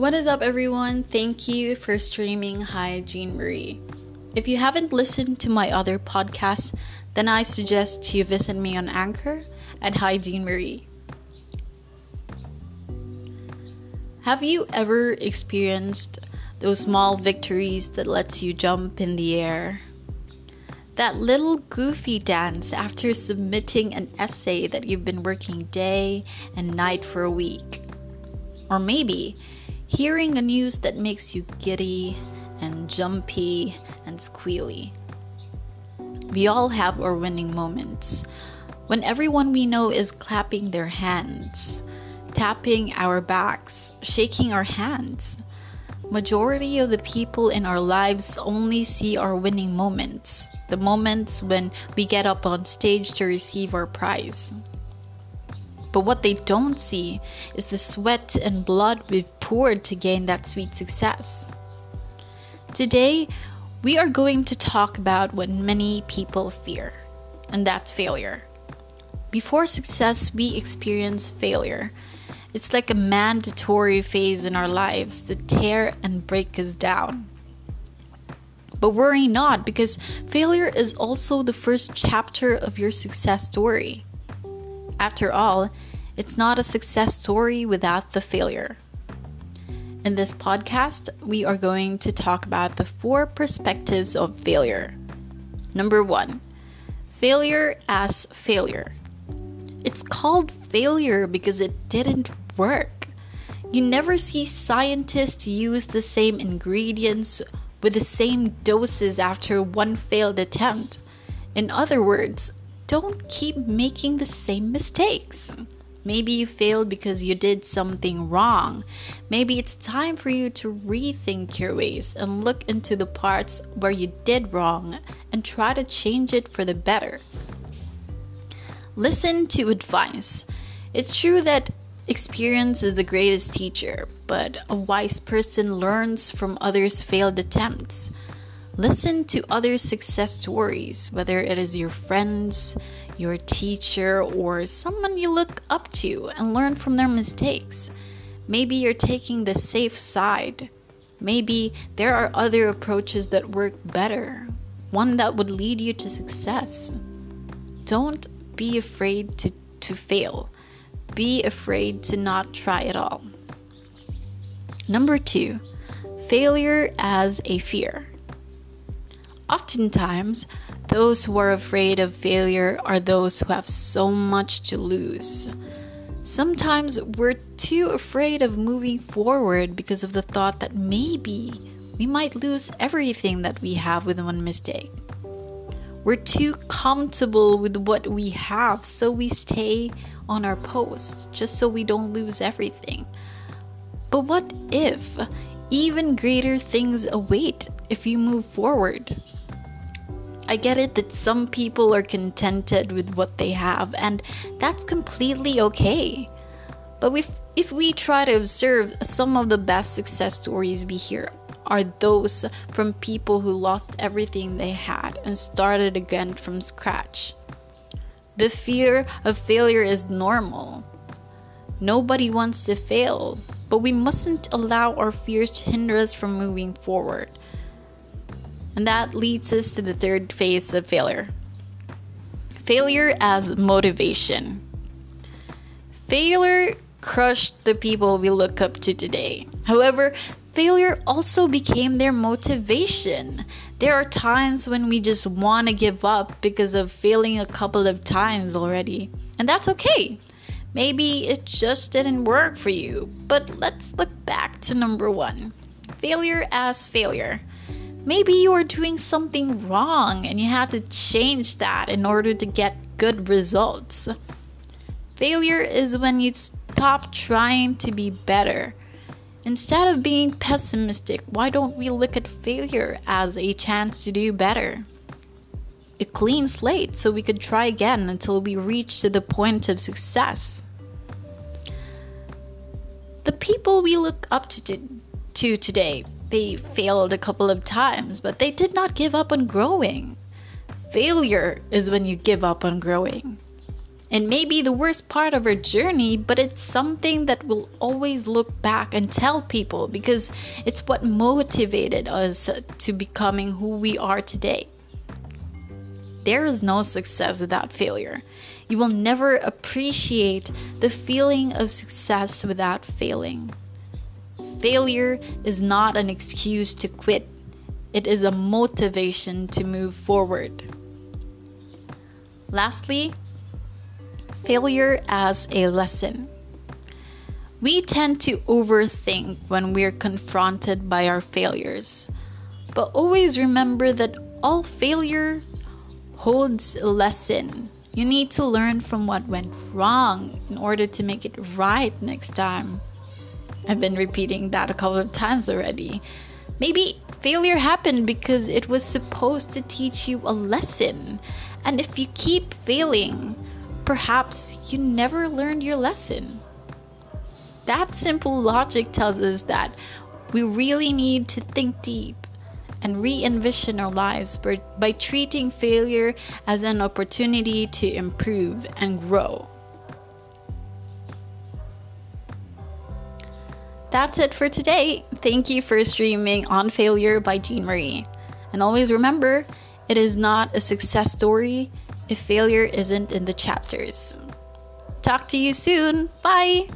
What is up, everyone? Thank you for streaming Hi Jean Marie. If you haven't listened to my other podcasts, then I suggest you visit me on Anchor at Hi Jean Marie. Have you ever experienced those small victories that lets you jump in the air? That little goofy dance after submitting an essay that you've been working day and night for a week? Or maybe hearing a news that makes you giddy and jumpy and squealy. We all have our winning moments when everyone we know is clapping their hands, tapping our backs, shaking our hands. Majority of the people in our lives only see our winning moments, the moments when we get up on stage to receive our prize. But what they don't see is the sweat and blood we've poured to gain that sweet success. Today, we are going to talk about what many people fear, and that's failure. Before success, we experience failure. It's like a mandatory phase in our lives to tear and break us down. But worry not, because failure is also the first chapter of your success story. After all, it's not a success story without the failure. In this podcast, we are going to talk about the four perspectives of failure. Number one, failure as failure. It's called failure because it didn't work. You never see scientists use the same ingredients with the same doses after one failed attempt. In other words, don't keep making the same mistakes. Maybe you failed because you did something wrong. Maybe it's time for you to rethink your ways and look into the parts where you did wrong and try to change it for the better. Listen to advice. It's true that experience is the greatest teacher, but a wise person learns from others' failed attempts. Listen to other success stories, whether it is your friends, your teacher, or someone you look up to, and learn from their mistakes. Maybe you're taking the safe side. Maybe there are other approaches that work better, one that would lead you to success. Don't be afraid to, to fail, be afraid to not try at all. Number two, failure as a fear. Oftentimes, those who are afraid of failure are those who have so much to lose. Sometimes we're too afraid of moving forward because of the thought that maybe we might lose everything that we have with one mistake. We're too comfortable with what we have, so we stay on our post just so we don't lose everything. But what if even greater things await if you move forward? I get it that some people are contented with what they have, and that's completely okay. But if, if we try to observe some of the best success stories we hear are those from people who lost everything they had and started again from scratch. The fear of failure is normal. Nobody wants to fail, but we mustn't allow our fears to hinder us from moving forward. And that leads us to the third phase of failure failure as motivation. Failure crushed the people we look up to today. However, failure also became their motivation. There are times when we just want to give up because of failing a couple of times already, and that's okay. Maybe it just didn't work for you, but let's look back to number one failure as failure. Maybe you are doing something wrong and you have to change that in order to get good results. Failure is when you stop trying to be better. Instead of being pessimistic, why don't we look at failure as a chance to do better? A clean slate so we could try again until we reach to the point of success. The people we look up to, to today they failed a couple of times, but they did not give up on growing. Failure is when you give up on growing. It may be the worst part of our journey, but it's something that we'll always look back and tell people because it's what motivated us to becoming who we are today. There is no success without failure. You will never appreciate the feeling of success without failing. Failure is not an excuse to quit, it is a motivation to move forward. Lastly, failure as a lesson. We tend to overthink when we're confronted by our failures, but always remember that all failure holds a lesson. You need to learn from what went wrong in order to make it right next time. I've been repeating that a couple of times already. Maybe failure happened because it was supposed to teach you a lesson. And if you keep failing, perhaps you never learned your lesson. That simple logic tells us that we really need to think deep and re envision our lives by, by treating failure as an opportunity to improve and grow. That's it for today. Thank you for streaming On Failure by Jean Marie. And always remember, it is not a success story, if failure isn't in the chapters. Talk to you soon. Bye.